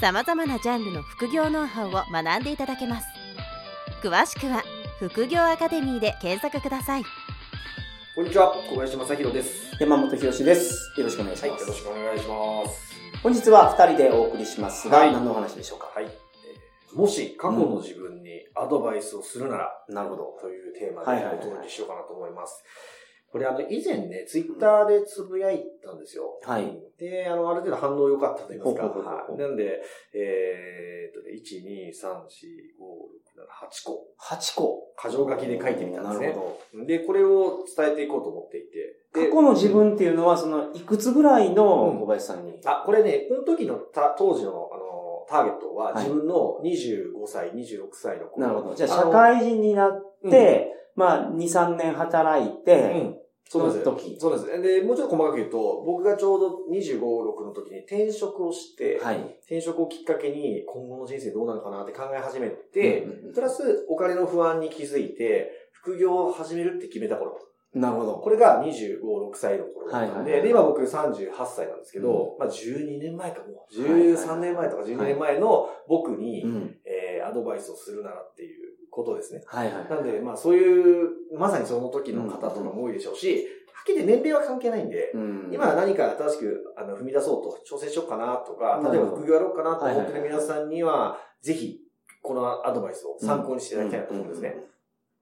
さまざまなジャンルの副業ノウハウを学んでいただけます詳しくは「副業アカデミー」で検索くださいこんにちは、小林正宏です。山本博です。よろしくお願いしはい、ます。よろしくお願いします。本日は二人でお送りしますが、はい何のお話でしょうか？はい。えーもし過去の自分にアドバイスをするなら、なるほど。というテーマはいはいはいでお届けしようかなと思います。これあの、以前ね、ツイッターでつぶやいたんですよ。はい。で、あの、ある程度反応良かったと言いますか。はいなんで、えーっとね、1、2、3、4、5、6、7、8個。8個。箇条書きで書いてみたんですねなるほど。で、これを伝えていこうと思っていて。で過去の自分っていうのは、その、いくつぐらいのうん小林さんに？あ、これね、この時のた当時の、あの、ターゲットははい自分の25歳、26歳の頃。なるほど。じゃあ、社会人になって、まあ、2、3年働いて、うん。そうです。その時そうです。で、もうちょっと細かく言うと、僕がちょうど25、6の時に転職をして、はい。転職をきっかけに今後の人生どうなるかなって考え始めて、うんうんうんプラスお金の不安に気づいて、副業を始めるって決めた頃。なるほど。これが25、6歳の頃だったんで、はいはいはいで、今僕38歳なんですけど、まあ12年前かも。はいはいはい13年前とか12年前の僕に、うん。えーアドバイスをするならっていうことですね。はいはい。なんで、まあそういう、まさにその時の方とかも多いでしょうし、はっきり年齢は関係ないんで、うん今何か新しくあの踏み出そうと挑戦しようかなとか、例えば副業やろうかなと思ってるはいはいはい皆さんには、ぜひ、このアドバイスを参考にしていただきたいなと思うんですね。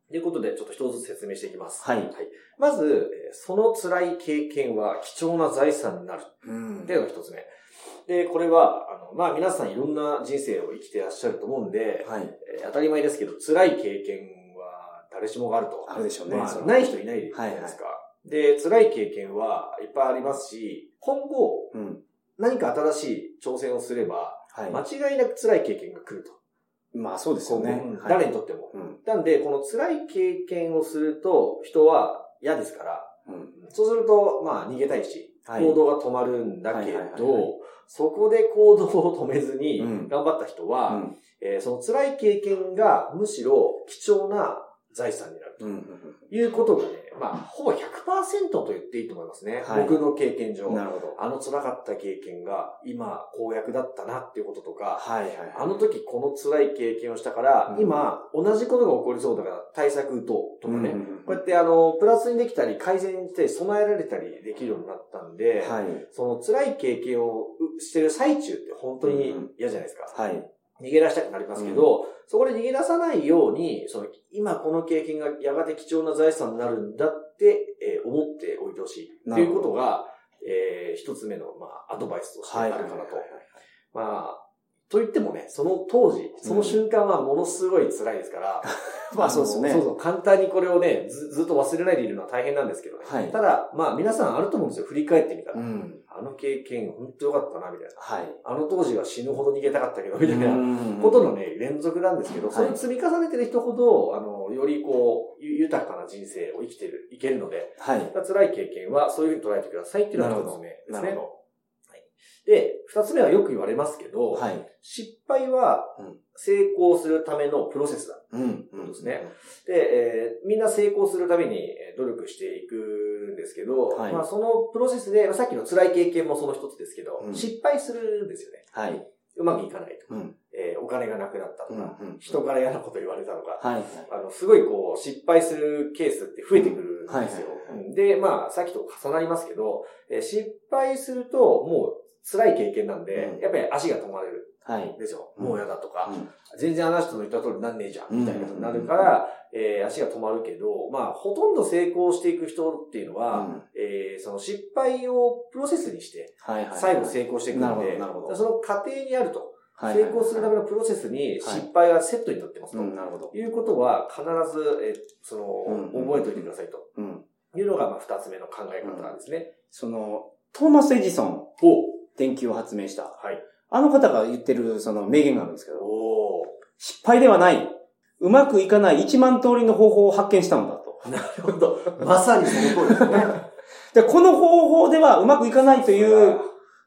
ということで、ちょっと一つずつ説明していきます。はいまず、えーその辛い経験は貴重な財産になる。うんっていうのが一つ目。で、これは、あの、まあ皆さんいろんな人生を生きていらっしゃると思うんで、はい。えー当たり前ですけど、辛い経験は誰しもがあると。あるでしょうねまあない人いないじゃないですか。で、辛い経験はいっぱいありますし、今後、うん。何か新しい挑戦をすれば、はい。間違いなく辛い経験が来ると。まあ、そうですよね誰にとっても。うん。なんで、この辛い経験をすると、人は嫌ですから、うん。そうすると、まあ逃げたいし、はい行動が止まるんだけはいはいはいはいど、そこで行動を止めずにうん。頑張った人は、うん。えーその辛い経験がむしろ貴重な財産になるうん。うん。ということがね、まあ、ほぼ100%と言っていいと思いますね。はい僕の経験上。なるほど。あの辛かった経験が今公約だったなっていうこととか、はいはいはい。あの時この辛い経験をしたから、うん今同じことが起こりそうだから対策打とうとかね、うんこうやってあの、プラスにできたり改善して備えられたりできるようになったんで、はい。その辛い経験をしてる最中って本当に嫌じゃないですか。はい。逃げ出したくなりますけど、そこで逃げ出さないように、その今この経験がやがて貴重な財産になるんだって、えー思っておいてほしい。ということが、えー一つ目の、まあ、アドバイスとしてあはい。るかなと。はいまあ、と言ってもね、その当時、その瞬間はものすごい辛いですから、まあそうですねのそうそう、簡単にこれをね、ずずっと忘れないでいるのは大変なんですけどね。はいただ、まあ皆さんあると思うんですよ。振り返ってみたら。うん。あの経験、本当よかったな、みたいな。はい。あの当時は死ぬほど逃げたかったけど、みたいなうんことのね、連続なんですけど、はいそれを積み重ねてる人ほど、あの、よりこう、ゆ豊かな人生を生きてる、いけるので、はい。辛い経験はそういうふうに捉えてくださいっていうのが一つ目ですね。なるほど。で、二つ目はよく言われますけど、はい。失敗はうん成功するためのプロセスだ。うん。そうですね。で、えーみんな成功するためにえー努力していくんですけど、はいまあそのプロセスで、まあさっきの辛い経験もその一つですけど、うん失敗するんですよね。はい。うまくいかないとか、うん。えーお金がなくなったとか、うんうん人から嫌なこと言われたとか、はい。あの、すごいこう、失敗するケースって増えてくるんですよ。で、まあ、さっきと重なりますけど、えー失敗すると、もう、辛い経験なんで、うんやっぱり足が止まれるはいん。ですよ。うんもう嫌だとか、うん全然あの人の言った通りになんねえじゃん、うんみたいなことになるから、えー足が止まるけど、まあ、ほとんど成功していく人っていうのは、うんえーその失敗をプロセスにして、はいはい。最後成功していくので、なるほどなるほどその過程にあると、はい成功するためのプロセスに失敗がセットになってますと。うん、なるほど。いうことは必ず、えその、うん覚えておいてくださいとうん。いうのが、まあ、二つ目の考え方ですね。その、トーマス・エジソン、お電球を発明した。はい。あの方が言ってる、その名言があるんですけど、お失敗ではない。うまくいかない1万通りの方法を発見したんだと。なるほど。まさにその通りですね。で、この方法ではうまくいかないという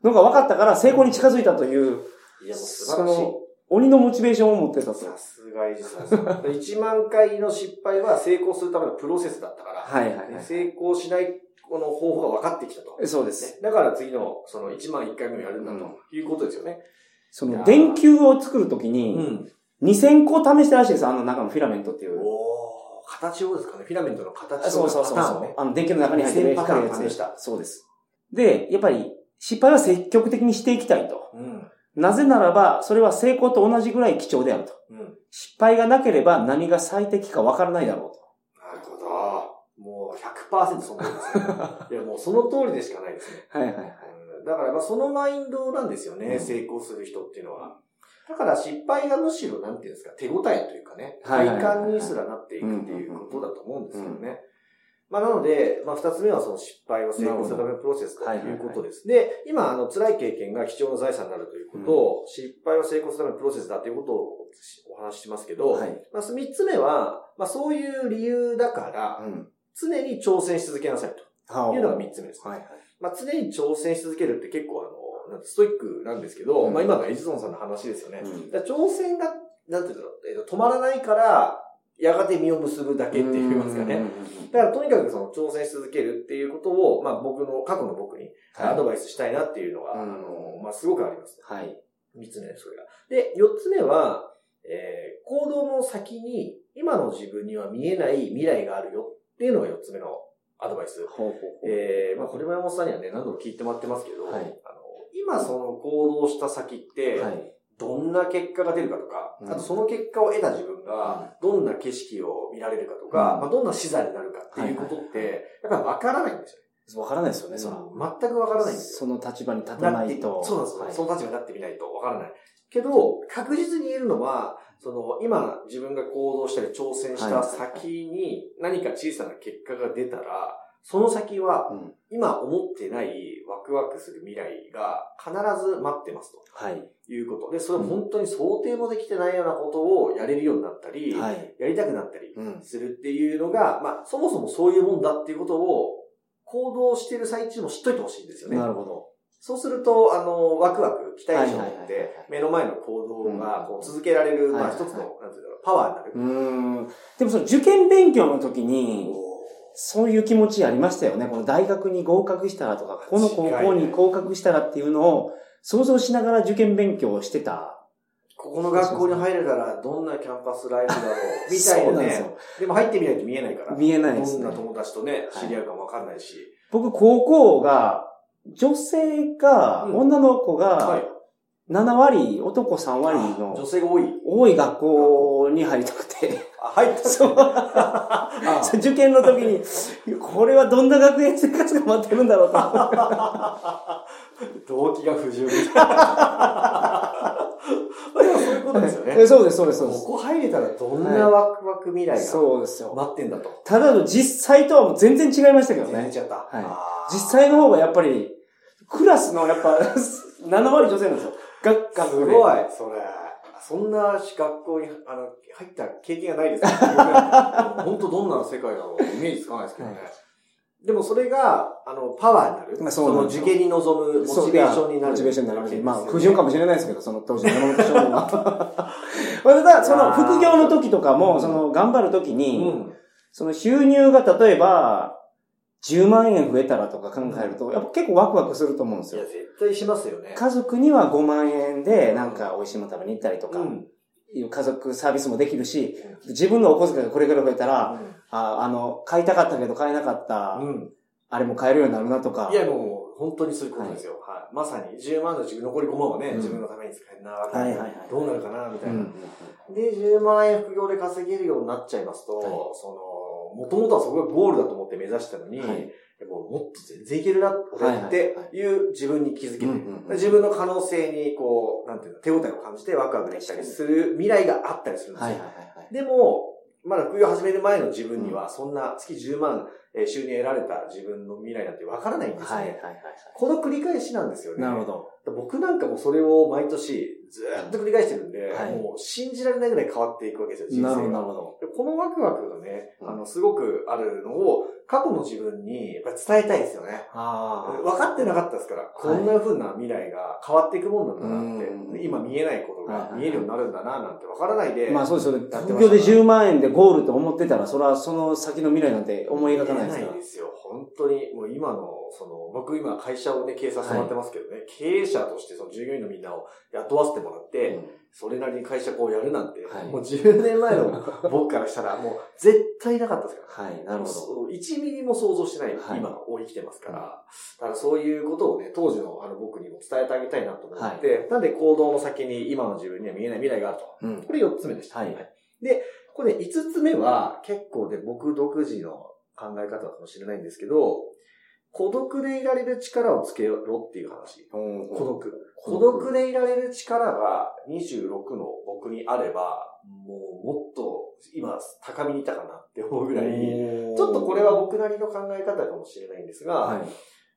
のが分かったから成功に近づいたという、いや、もう素そ晴らしい。の、鬼のモチベーションを持ってたと。さすがエジソンさん。1万回の失敗は成功するためのプロセスだったから、はいはいはい。成功しないこの方法が分かってきたと。そうです。ねだから次のその1万1回目をやるんだということですよね。その、電球を作るときうに、ん。2000個試したらしいです。あの中のフィラメントっていう。おー形をですかね。フィラメントの形とそうそうそうそう。あの、電球の中に入ってる2000パターン光るやつ試したそうです。で、やっぱり、失敗は積極的にしていきたいと。うん。なぜならば、それは成功と同じぐらい貴重であると。うん。失敗がなければ何が最適かわからないだろうと。もう100%その通りですね。いや、もうその通りでしかないですね。はいはいはい。うんだからまあそのマインドなんですよね、うん成功する人っていうのは。だから失敗がむしろなんていうんですか、手応えというかね、はいはいはい快感にすらなっていくっていうことだと思うんですけどね。まあなので、まあ二つ目はその失敗を成功するためのプロセスということです。で、今あの辛い経験が貴重な財産になるということを、失敗を成功するためのプロセスだということをお話ししますけど、はい。まあ三つ目は、まあそういう理由だから、うん。常に挑戦し続けなさいというのが三つ目です。はいはい。まあ、常に挑戦し続けるって結構あの、なんてストイックなんですけど、うんまあ今のエジソンさんの話ですよね。うん挑戦が、なんていうの、えーと止まらないから、やがて実を結ぶだけって言いますかね。だからとにかくその挑戦し続けるっていうことを、まあ僕の、過去の僕にアドバイスしたいなっていうのが、うんあの、まあすごくあります。はい。三つ目です、それが。で、四つ目は、えー行動の先に今の自分には見えない未来があるよっていうのが四つ目のアドバイス。ほ。えー、まあ、堀間山本さんにはね、何度も聞いてもらってますけど、はいあの、今その行動した先って、はい。どんな結果が出るかとか、うんあとその結果を得た自分が、どんな景色を見られるかとか、うんまあ、どんな視座になるかっていうことって、やっぱりわからないんですよわからないですよね、ね。そら。全くわからないんですよ。その立場に立たないと。そうなんですよ、はいその立場になってみないとわからない。けど、確実に言えるのは、その、今自分が行動したり挑戦した先に何か小さな結果が出たら、その先はうん今思ってないワクワクする未来が必ず待ってますはい。ということ。で、それを本当に想定もできてないようなことをやれるようになったり、はい。やりたくなったりうん。するっていうのが、まあ、そもそもそういうもんだっていうことを行動している最中も知っといてほしいんですよね。なるほど。そうすると、あの、ワクワク、期待値を持って、目の前の行動がうんこう続けられる、まあ一つの、なんていうの、パワーになる。うーん。でもその受験勉強の時に、そういう気持ちありましたよね。この大学に合格したらとか、この高校に合格したらっていうのを想像しながら受験勉強をしてた。ここの学校に入れたらどんなキャンパスライフだろう、みたいなね。そうですよ。でも入ってみないと見えないから。見えないですねどんな。友達とね、はい知り合うかもわかんないし。僕、高校が、女性が、うん女の子はがい。7割、男3割女の性が多い。多い学校に入りたくて、あ、入ったそうあ 受験の時に、これはどんな学園生活が待ってるんだろうと。動機が不純みたいな。でもそういうことですよね。えそうです、そうです、そうです。ここ入れたらどんなワクワク未来がそうですよ。待ってんだと。ただの実際とはもう全然違いましたけどね。全然違った。はいあー実際の方がやっぱり、クラスのやっぱ 7割女性なんですよ。学学部で。すごい、それ。そんな学校にあの入った経験がないです本当どんな世界だろうイメージつかないですけどね。でもそれが、あの、パワーになる。まあその受験に臨むモチベーションになる。モチベーションになりまあ、わけですよね不純かもしれないですけど、その当時の山本少年は。ただ、その副業の時とかも、うんその頑張る時うに、ん。その収入が例えば、10万円増えたらとか考えると、やっぱ結構ワクワクすると思うんですいや、よ。絶対しますよね。家族には5万円でなんか美味しいもの食べに行ったりとか、うん。いう家族サービスもできるし、自分のお小遣いがこれぐらい増えたら、ああの、買いたかったけど買えなかった、うん。あれも買えるようになるなとか。いや、もう、本当にそういうことですよ。はい。まさに、10万の自分、残り5万はね、うん自分のために使えんな、はいはいはいどうなるかな、みたいな。うん。で、10万円副業で稼げるようになっちゃいますと、はいその、もともとはそこがゴールだと思って目指したのに、はいもうもっと全然いけるな、俺っていう自分に気づけて、自分の可能性にこう、なんていうの、手応えを感じてワクワクできたりする未来があったりするんですよ。でも、まだ副業始める前の自分には、そんな月10万えー収入得られた自分の未来なんてわからないんですよね。この繰り返しなんですよね。なるほど。僕なんかもそれを毎年ずーっと繰り返してるんで、はい。もう信じられないぐらい変わっていくわけですよ、人生が。なるほど、このワクワクがね、うん。あの、すごくあるのを、過去の自分にやっぱり伝えたいですよね。あ分かってなかったですから、こんな風な未来が変わっていくもんなんだなって、今見えないことはいはいはいが見えるようになるんだな、なんて分からないで、あ。まあそうですよね。やってました副業で10万円でゴールと思ってたら、それはその先の未来なんて思い描かないですからない。ですよ。本当に、もう今の、その、僕今会社をね、経営させてもらってますけどね、経営者としてその従業員のみんなを雇わせてもらって、それなりに会社こうやるなんて、はいもう10年前の 僕からしたらもう絶対なかったですから。はい、なるほど。そう1ミリも想像してない、はい今を生きてますから、だからそういうことをね、当時のあの僕にも伝えてあげたいなと思って、なんで行動の先に今の自分には見えない未来があると。うん。これ4つ目でした。はいで、これ5つ目は結構ね、僕独自の考え方かもしれないんですけど、孤独でいられる力をつけろっていう話。孤独。孤孤独独でいられる力が26の僕にあれば、もうもっと今高みにいたかなって思うぐらい、ちょっとこれは僕なりの考え方かもしれないんですが、はい。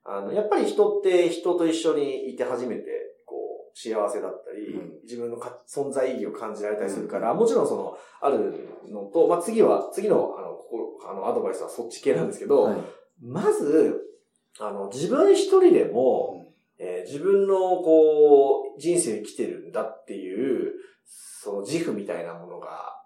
あの、やっぱり人って人と一緒にいて初めて、こう、幸せだったり、うん自分のか存在意義を感じられたりするから、もちろんその、あるのと、まあ、次は、次の、あの、あの、アドバイスはそっち系なんですけど、はいまず、あの、自分一人でも、えー自分の、こう、人生を生きてるんだっていう、その自負みたいなものが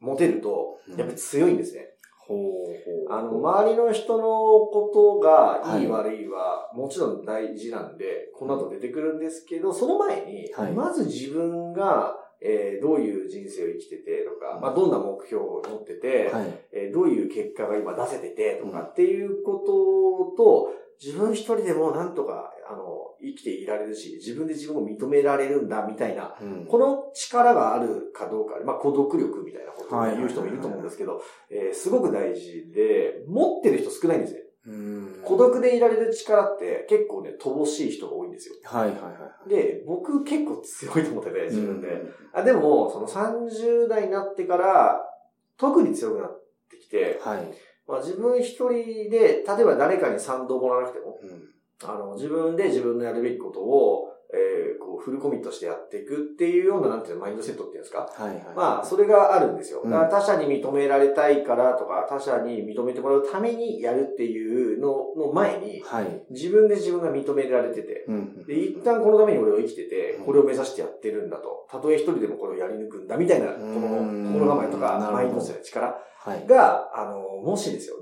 持てると、やっぱり強いんですね。ほうほう。あの、周りの人のことがい。いは悪いはもちろん大事なんで、この後出てくるんですけど、その前にはい、まず自分が、えーどういう人生を生きててとか、まあ、どんな目標を持ってて、はい。えーどういう結果が今出せててとかっていうことと、自分一人でもなんとか、あの、生きていられるし、自分で自分を認められるんだみたいな、うんこの力があるかどうか、まあ、孤独力みたいなことをはい言う人もいると思うんですけど、えーすごく大事で、持ってる人少ないんですね。うん孤独でいられる力って結構ね、乏しい人が多いんですよ。はいはいはい。で、僕結構強いと思ってて、自分で。うんあでも、その30代になってから、特に強くなってきて、はい。まあ、自分一人で、例えば誰かに賛同もらわなくても、うんあの、自分で自分のやるべきことを、えーこう、フルコミットしてやっていくっていうような、なんていうの、マインドセットっていうんですか？はいはい。まあ、それがあるんですよ。うんだから他者に認められたいからとか、他者に認めてもらうためにやるっていうのの前に、はい。自分で自分が認められてて、うんで、一旦このために俺は生きてて、これを目指してやってるんだと。たとえ一人でもこれをやり抜くんだみたいな、こうんの心構えとかマインドセットの力はい。が、あの、もしですよ、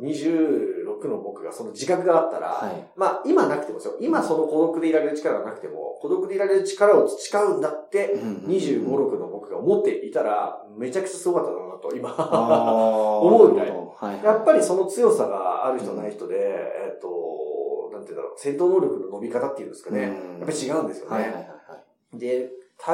26の僕がその自覚があったら、はい。まあ、今なくてもですよ。今その孤独でいられる力がなくても、孤独でいられる力を培うんだって、25、6の僕が思っていたら、めちゃくちゃすごかったなと、今。思 思うぐらいはい。やっぱりその強さがある人ない人で、えっと、なんていうんだろう、戦闘能力の伸び方っていうんですかね。やっぱり違うんですよはいはいはいね。はい。で、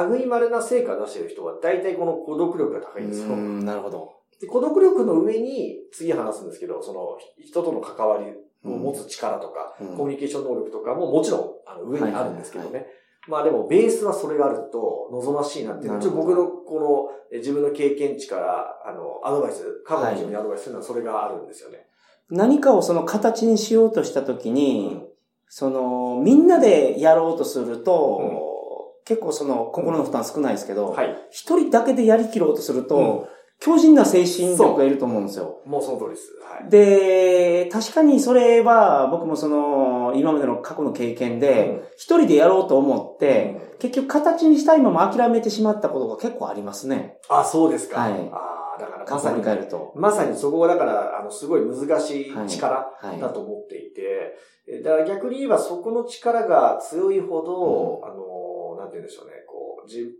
類稀な成果を出してる人は、大体この孤独力が高いんですよ。うんなるほど。で孤独力の上に、次話すんですけど、その、人との関わりを持つ力とか、うん。コミュニケーション能力とかももちろんあの上にあるんですけどね。まあでもベースはそれがあると望ましいなっていうのは、ちょっと僕のこのえ自分の経験値から、あの、アドバイス、過去の自分にアドバイスするのはそれがあるんですよね。何かをその形にしようとしたときに、その、みんなでやろうとすると、結構その、心の負担少ないですけど、はい。一人だけでやりきろうとすると、うん強靭な精神力がいると思うんですよ。もうその通りです。はい。で、確かにそれは僕もその、今までの過去の経験で、一人でやろうと思って、結局形にしたいまま諦めてしまったことが結構ありますね。あ、そうですか。はいああ、だからまさに、返ると。まさにそこがだから、あの、すごい難しい力はい。だと思っていて、えだから逆に言えばそこの力が強いほど、あの、なんて言うんでしょうね、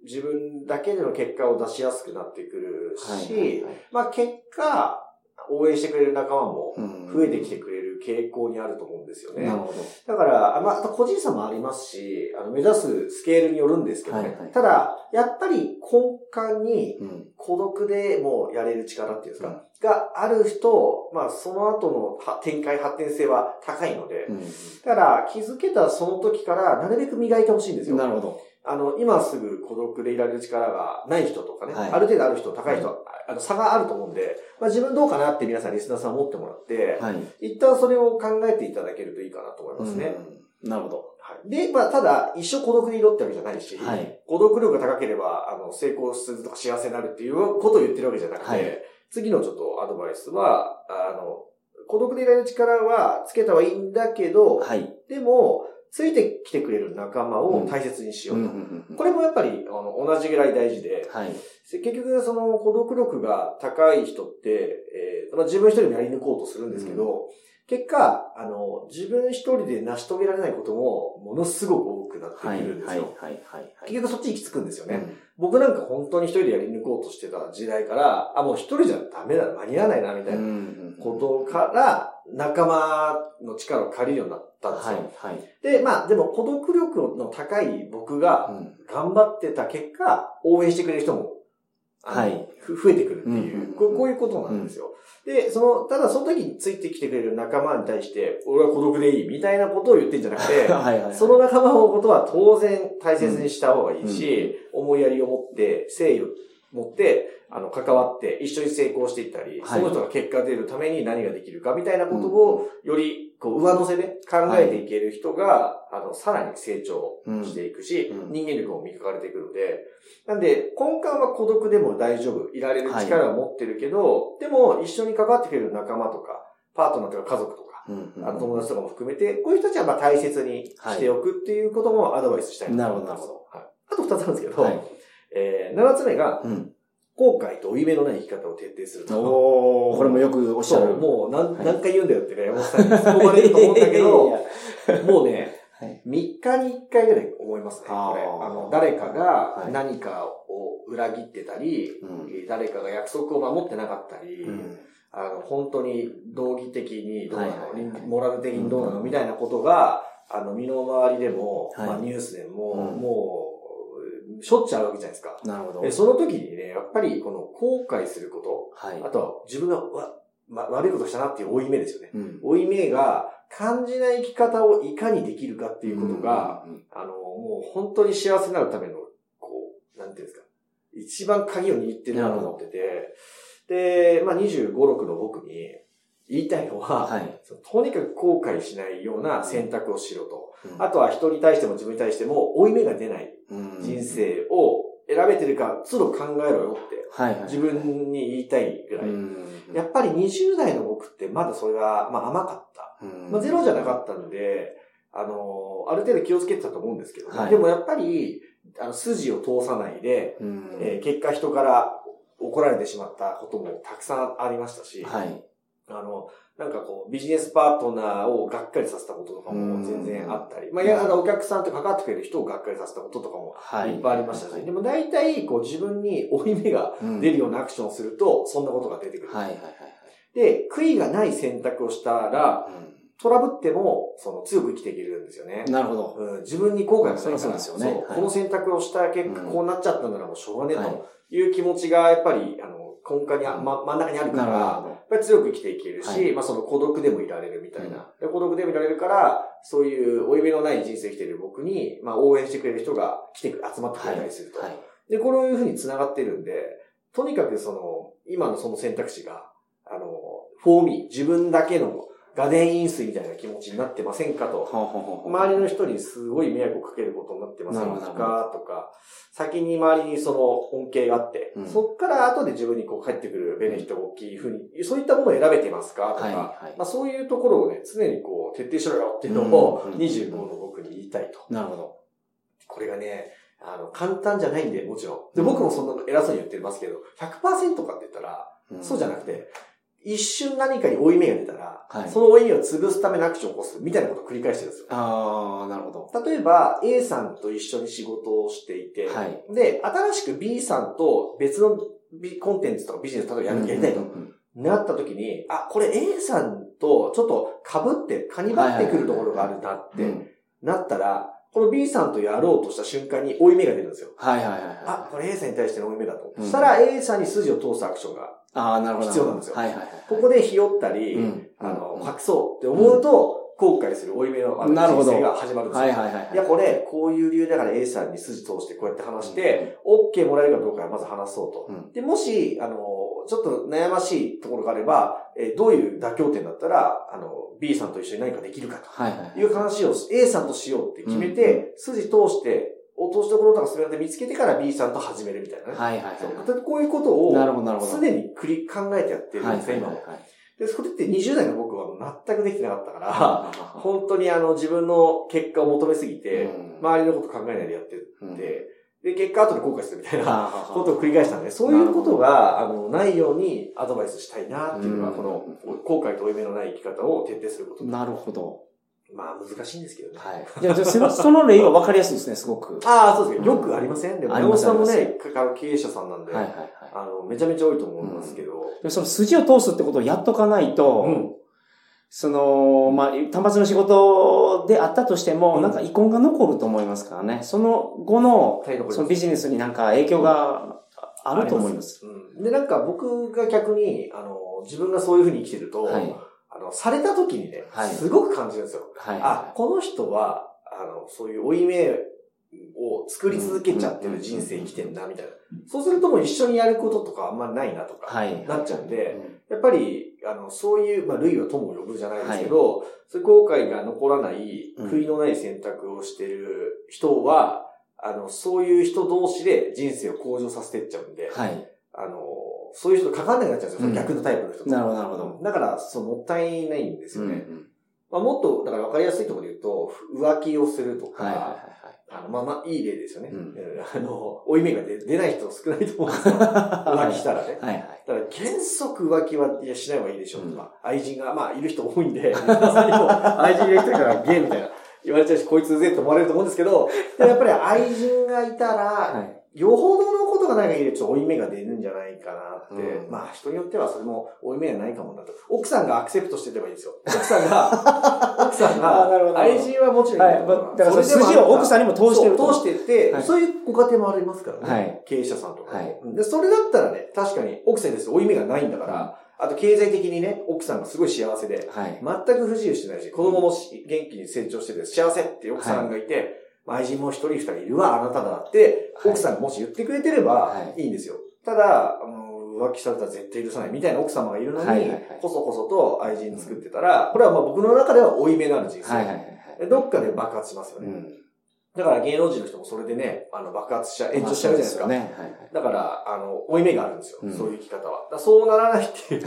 自分だけでの結果を出しやすくなってくるし、はいはいはいまあ結果、応援してくれる仲間もうん増えてきてくれる傾向にあると思うんですよね。なるほど。だから、まあ、個人差もありますし、あの、目指すスケールによるんですけどね。はいはいただ、やっぱり根幹にうん。孤独でもやれる力っていうんですか、がある人、まあ、その後のは展開、発展性は高いので、うんだから気づけたその時からなるべく磨いてほしいんですよ。なるほど。あの、今すぐ孤独でいられる力がない人とかね、はいある程度ある人、高い人、あの差があると思うんで、まあ自分どうかなって皆さんリスナーさん思ってもらって、はい。一旦それを考えていただけるといいかなと思いますね。なるほど。はい。で、まあ、ただ、一生孤独でいろってわけじゃないし、はい。孤独力が高ければ、あの、成功するとか幸せになるっていうことを言ってるわけじゃなくて、はい次のちょっとアドバイスは、あの、孤独でいられる力はつけたはいいんだけど、はい。でも、ついてきてくれる仲間を大切にしようと。これもやっぱり、あの、同じぐらい大事で、はい。結局、その孤独力が高い人って、えーまあ、自分一人でやり抜こうとするんですけど、結果、あの、自分一人で成し遂げられないことも、ものすごく多くなってくはい。るんですはい。よ。はい。はい。結局そっち行き着くんですよね。うん僕なんか本当に一人でやり抜こうとしてた時代から、あ、もう一人じゃダメだ、間に合わないな、みたいなことから、仲間の力を借りるようになったんですはいよ。。はい。で、まあ、でも孤独力の高い僕がうん頑張ってた結果、応援してくれる人も、はいふ増えてくるってうんいう、こうこういうことなんですよ。で、その、ただその時についてきてくれる仲間に対して、俺は孤独でいいみたいなことを言ってんじゃなくて、はい。はい。その仲間のことは当然大切にした方がいいし、思いやりを持って、誠意を持って、あの、関わって一緒に成功していったり、はい。その人が結果出るために何ができるかみたいなことを、より、こう、上乗せで考えていける人が、あの、さらに成長していくし、うん。人間力も磨かれていくので、なんで、根幹は孤独でも大丈夫、いられる力を持ってるけど、でも、一緒に関わってくれる仲間とか、パートナーとか家族とか、うんあの友達とかも含めて、こういう人たちはまあ大切にしておくっていうこともアドバイスしたいなと思います。なるほど。はい。あと二つあるんですけど、はい。えー、七つ目が、うん。後悔と負い目のない生き方を徹底すると。おー、これもよくおっしゃる。もう何,、はい。何回言うんだよってね、山本さんに突っ込まれると思うんだけどもうね、はい。3日に1回ぐらい思いますね、これ。あの、誰かがはい。何かを裏切ってたり、うん。誰かが約束を守ってなかったり、うん。あの、本当に道義的にどうなの、はいはいはい。モラル的にどうなのみたいなことが、あの、身の回りでも、はい。まあニュースでも、うん。もう、しょっちゅうあるわけじゃないですか。なるほど。でその時にね、やっぱりこの後悔するこはいと、あ。とは自分がわ、ま、悪いことしたなっていう負い目ですよね。うん負い目が感じない生き方をいかにできるかっていうことが、、うんあの、もう本当に幸せになるための、こう、なんていうんですか、一番鍵を握ってるなと思ってて、で、まあ25、6の僕に言いたいのは、はい。とにかく後悔しないような選択をしろと。うんあとは人に対しても自分に対しても負い目が出ないうん人生を選べてるか、都度考えろよって、はいはい。自分に言いたいぐらい。うんやっぱり20代の僕ってまだそれが、まあ甘かった。うんまあゼロじゃなかったんで、あの、ある程度気をつけてたと思うんですけどね、はいでもやっぱり、あの、筋を通さないで、うんえー結果人から怒られてしまったこともたくさんありましたし、はい。あの、なんかこう、ビジネスパートナーをがっかりさせたこととかも全然あったり、まあ、いや、あの、お客さんと関わってくれる人をがっかりさせたこととかもはい。いっぱいありましたし、でも大体、こう、自分に負い目がうん出るようなアクションをすると、そんなことが出てくる。はいはいはいで、悔いがない選択をしたら、はトラブっても、その、強く生きていけるんですよねい。。なるほど。うん、自分に後悔がないから。そうですよねこの選択をした結果、うんこうなっちゃったんならもうしょうがねえはいという気持ちが、やっぱり、あの、根幹にあ、ま、真ん中にあるから、なるやほど。っぱり強く生きていけるし、はいまあその孤独でもいられるみたいな。で孤独でもいられるから、そういう負い目のない人生を生きている僕に、まあ応援してくれる人が来てく集まってくれたりすると。はい。で、こういうふうに繋がってるんで、とにかくその、今のその選択肢が、あの、フォーミー、自分だけの画電飲水みたいな気持ちになってませんかと。周りの人にすごい迷惑をかけることになってませんかとか、先に周りにその恩恵があって、うんそっから後で自分にこう返ってくるベネフィットが大きいふうに、そういったものを選べていますかとか、はいはいまあそういうところをね、常にこう徹底しろよっていうのをうん25の僕に言いたいと。なるほど。これがね、あの、簡単じゃないんで、もちろん。で、僕もそんな偉そうに言ってますけど、100%かって言ったら、そうじゃなくて、一瞬何かに負い目が出たら、はい。その負い目を潰すためのアクションを起こすみたいなことを繰り返してるんですよ。ああ、なるほど。例えば、A さんと一緒に仕事をしていて、はい。で、新しく B さんと別のビコンテンツとかビジネス例えばやりたいとなった時に、あ、これ A さんとちょっと被って、カニバってくるところがあるなってうん。なったら、この B さんとやろうとした瞬間に負い目が出るんですよ。はいはいはいはい。あ、これ A さんに対しての負い目だと。うんそしたら A さんに筋を通すアクションが、ああ、なるほど。必要なんですよはいはいはい。ここでひよったり、うんあの、うん隠そうって思うと、後悔する負い目の人生が始まるんですよ。はいはいはい。いや、これ、こういう理由だから A さんに筋通してこうやって話して、OK もらえるかどうかはまず話そうと。うんで、もし、あの、ちょっと悩ましいところがあれば、えーどういう妥協点だったら、あの、B さんと一緒に何かできるかという話を A さんとしようって決めて、筋通して、落としどころとかそれで見つけてから B さんと始めるみたいなね。はいはいはい。こういうことを、なるほどなるほど。常に繰り考えてやってるんですね、今も。で、それって20代の僕は全くできてなかったから、本当にあの自分の結果を求めすぎて、周りのこと考えないでやってて、で、結果後で後悔するみたいなことを繰り返したんで、そういうことが、あの、ないようにアドバイスしたいなっていうのが、うんこの、後悔と負い目のない生き方を徹底すること。なるほど。まあ、難しいんですけどね。はい。じゃそのその例は分かりやすいですね、すごく。ああ、そうですけど、よくありません？でも、山本さんもね、か経営者さんなんで、はいはいはい。あの、めちゃめちゃ多いと思いますけど、でもその筋を通すってことをやっとかないと、うんその、まあ、単発の仕事であったとしても、うんなんか遺恨が残ると思いますからね。その後の、そのビジネスになんか影響があると思います。うん。で、なんか僕が逆に、あの、自分がそういうふうに生きてると、はい。あの、された時にね、はいすごく感じるんですよ。はい。あ、この人は、あの、そういう負い目を作り続けちゃってる人生生きてんな、みたいな。そうするともう一緒にやることとかあんまないなとか、はい。なっちゃうんで、うんやっぱり、あの、そういう、まあ、類は友を呼ぶじゃないですけど、そういう後悔が残らない、うん悔いのない選択をしてる人は、あの、そういう人同士で人生を向上させていっちゃうんで、はい。あの、そういう人と関わんなくなっちゃうんですよ、うん逆のタイプの人と。なるほどなるほどだから、そう、もったいないんですよね。うんまあ、もっと、だから分かりやすいところで言うと、浮気をするとか、はいはいはいあの、まあまあ、いい例ですよね。うんうんあの、追い目が出出ない人少ないと思うんですよ。浮気したらね。はい。はいはい。だから原則浮気はいやしない方がいいでしょうとか、愛人が、まあ、いる人多いんで、皆さんにも愛人いる人からゲーみたいな言われちゃうし、こいつうぜえと思われると思うんですけど、やっぱり愛人がいたら、はい。よほどのことがない限り、ちょっと追い目が出るんじゃないかなって。うん。まあ、人によってはそれも追い目がないかもなと。奥さんがアクセプトしてればいいんですよ。奥さんが、奥さんが、愛人はもちろんいるけどはいだから筋を奥さんにも通してる通してって、はい。そういうご家庭もありますからね。はい。経営者さんとかも、はい。で、それだったらね、確かに奥さんです。追い目がないんだから、あと経済的にね、奥さんがすごい幸せで、はい。全く不自由してないし、子供もし元気に成長してて幸せって奥さんがいて、まあ愛人も一人二人いるわ、あなただって、はい奥さんがもし言ってくれてればはいいいんですよ。ただ、あの浮気されたら絶対許さないみたいな奥様がいるのに、こそこそと愛人作ってたら、これはまあ僕の中では負い目のある人生。どっかで爆発しますよね。うん。だから芸能人の人もそれでね、あの爆発しちゃう、炎上しちゃうじゃないですか。まあそうよね。はいはい。だから、あの、負い目があるんですよ。うんそういう生き方は。そうならないっていう。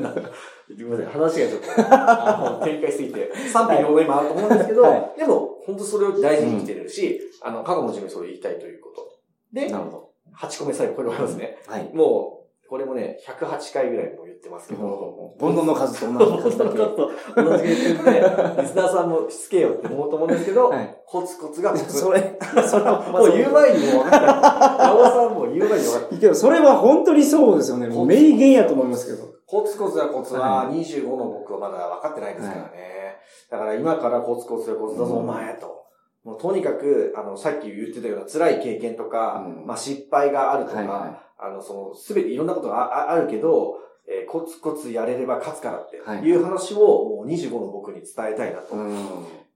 なんかすみません。話がちょっと、あの展開しすぎて、賛否両論今あると思うんですけど、はいでも、本当それを大事に生きてるし、あの、過去の自分にそれを言いたいということ。で、なるほど。8個目最後、これ終わりますね。はい。もう、これもね、108回ぐらいも言ってますけど、煩悩の数と同じ数だけ。ちょっと同じ言ってるんで、リスナーさんもしつけよって思うと思うんですけど、はいコツコツがコツ。それ、それは、もう言う前にもう分かった。青さんも言う前に分かった。けど、それは本当にそうですよね。もう名言やと思いますけど。コツコツやコツはは25の僕はまだ分かってないですからね。だから今からコツコツやコツだぞ、うんお前と。もうとにかく、あの、さっき言ってたような辛い経験とか、うんまあ失敗があるとか、はいはあの、その、すべていろんなことがあるけど、えーコツコツやれれば勝つからってはいいう話をもう25の僕に伝えたいなと。うん。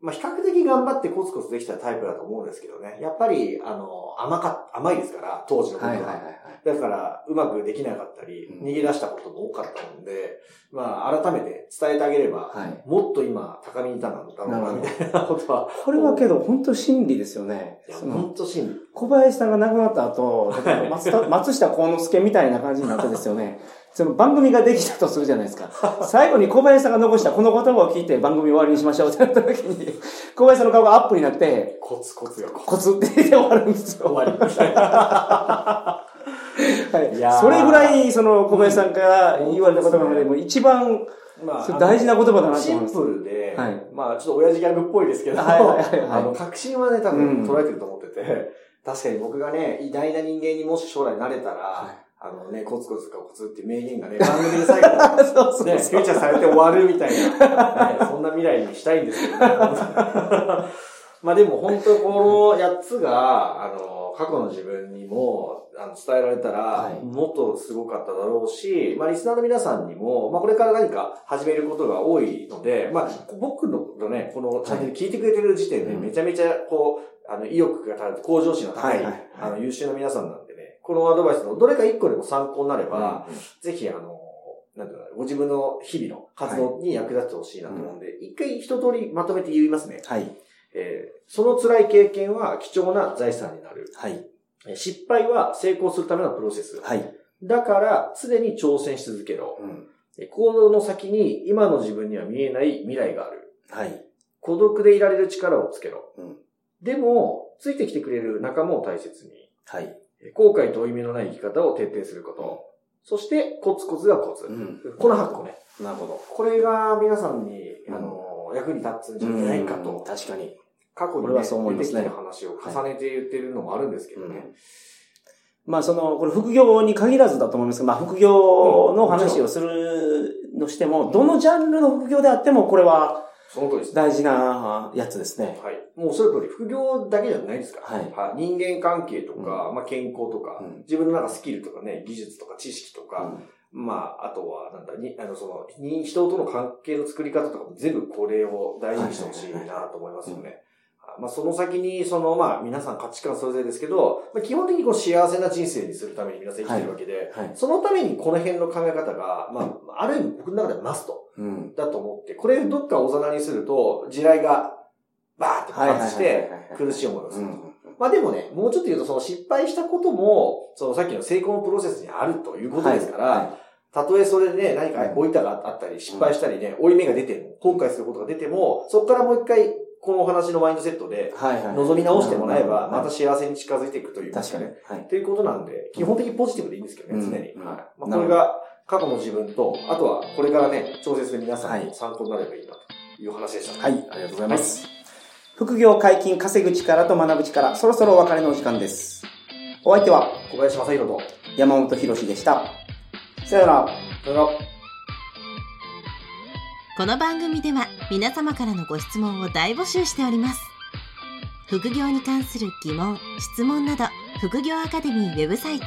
まあ比較的頑張ってコツコツできたタイプだと思うんですけどね。やっぱり、あの、甘か、甘いですから、当時の僕は。はいはいはいはい。だから、うまくできなかったり、うん逃げ出したことも多かったので、まあ、改めて伝えてあげれば、はい。もっと今、高みにいたんだろうな、みたいなことは。これはけど、本当真理ですよね。本当真理。小林さんが亡くなった後、松田 松下幸之助みたいな感じになってですよね。その番組ができたとするじゃないですか。最後に小林さんが残したこの言葉を聞いて番組終わりにしましょうってなった時に、小林さんの顔がアップになって、コツコツがコツ。コツって言って終わるんですよ。終わり。はいいそれぐらい、その小林さんから言われた言葉でも一番まそれ大事な言葉だなとシン思います。プルで、はいまあ、ちょっと親父ギャグっぽいですけど、はいはいはいはいあの、確信はね、多うん分捉えてると思ってて、確かに僕がね、偉大な人間にもし将来なれたら、はいあのね、コツコツかコツって名言がね、番組で最後、そうそうね、フューチャーされて終わるみたいな、ね、そんな未来にしたいんですけどね。まあでも本当この8つが、あの、過去の自分にもあの伝えられたらは、い。もっとすごかっただろうし、まあリスナーの皆さんにも、まあこれから何か始めることが多いので、まあ僕のね、このチャンネル聞いてくれてる時点でうん。めちゃめちゃこう、あの、意欲が高い、向上心の高い、あの、優秀な皆さんなんこのアドバイスのどれか一個でも参考になれば、ぜひあの、なんだろうご自分の日々の活動に役立ってほしいなと思うんで、一、回一通りまとめて言いますね。はい。えーその辛い経験は貴重な財産になる。はい。えー失敗は成功するためのプロセス。はい。だから、常に挑戦し続けろ。うん。えー行動の先に今の自分には見えない未来がある。はい。孤独でいられる力をつけろ。うんでも、ついてきてくれる仲間を大切に。はい。えー後悔と負い目のない生き方を徹底すること。そして、コツコツがコツ。うん。この8個ね。なるほど。これが皆さんに、うんあの、役に立つんじゃないかうんと。確かに。過去に、ね、そう思いますね出てきた話を重ねて言ってるのもあるんですけどね。まあその、これ副業に限らずだと思いますけど、まあ副業の話をするのしても、どのジャンルの副業であっても、これはその通りです。大事なやつですね。はい。もうおっしゃる通り、副業だけじゃないですから。はい人間関係とか、まあ健康とか、うん自分のなんかスキルとかね、技術とか知識とか、うんまあ、あとは、なんだ、に、あの、その、に人との関係の作り方とかも全部これを大事にしてほしいなと思いますよね。まあ、その先に、その、まあ、皆さん価値観それぞれですけど、まあ、基本的にこう幸せな人生にするために皆さん生きてるわけで、はい。そのためにこの辺の考え方が、まあ、ある意味僕の中ではマストうん。だと思って、これどっかおざなりすると、地雷がバーって爆発して、苦しい思いをすると。まあでもね、もうちょっと言うと、その失敗したことも、そのさっきの成功のプロセスにあるということですから、はたとえそれでね、何か置いたがあったり、失敗したりね、負い目が出ても、後悔することが出ても、そこからもう一回、このお話のマインドセットで。望み直してもらえば、まはいた幸せに近づいていくという。確かに。はい。ということなんで、基本的にポジティブでいいんですけどね、うん常に。まあ、これが過去の自分と、あとはこれからね、調節で皆さんはいの参考になればいいなという話でした、はい、ありがとうございます。副業解禁稼ぐ力と学ぶ力、そろそろお別れのお時間です。お相手は小林正宏と、山本博史でした。さよなら。それがこの番組では皆様からのご質問を大募集しております。副業に関する疑問、質問など、副業アカデミーウェブサイト、